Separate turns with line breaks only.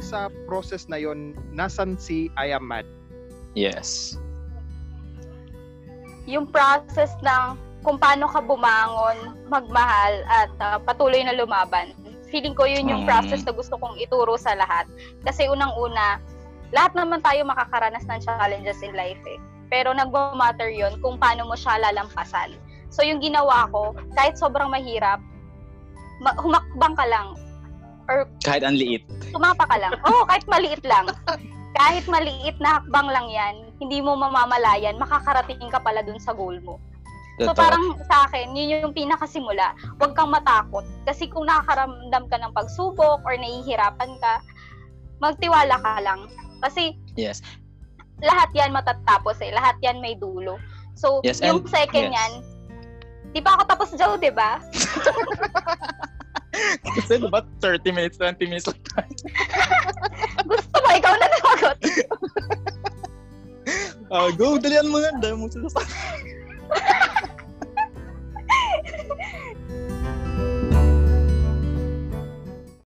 dun sa process na yon nasan si I am mad?
Yes.
Yung process ng kung paano ka bumangon, magmahal, at uh, patuloy na lumaban. Feeling ko yun yung
Mm.
process na gusto kong ituro sa lahat. Kasi unang-una, lahat naman tayo makakaranas ng challenges in life eh. Pero nagmamatter yun kung paano mo siya lalampasan. So yung ginawa ko, kahit sobrang mahirap, ma- humakbang ka lang. Or
Kahit ang liit.
tumapa ka lang. Oo, kahit maliit lang. Kahit maliit na hakbang lang yan, hindi mo mamamalayan, makakarating ka pala dun sa goal mo. So
Totoo.
parang sa akin, yun yung pinakasimula. Huwag kang matakot. Kasi kung nakakaramdam ka ng pagsubok or nahihirapan ka, magtiwala ka lang. Kasi
Yes.
lahat yan matatapos eh. Lahat yan may dulo. So,
Yes,
yung
and-
second
yes.
yan, di pa ako tapos Joe, di ba?
Kasi diba 30 minutes, 20 minutes lang tayo.
Gusto mo, ikaw na tumagot.
Ah, go, dalian mo nga. Dahil mo sila sa...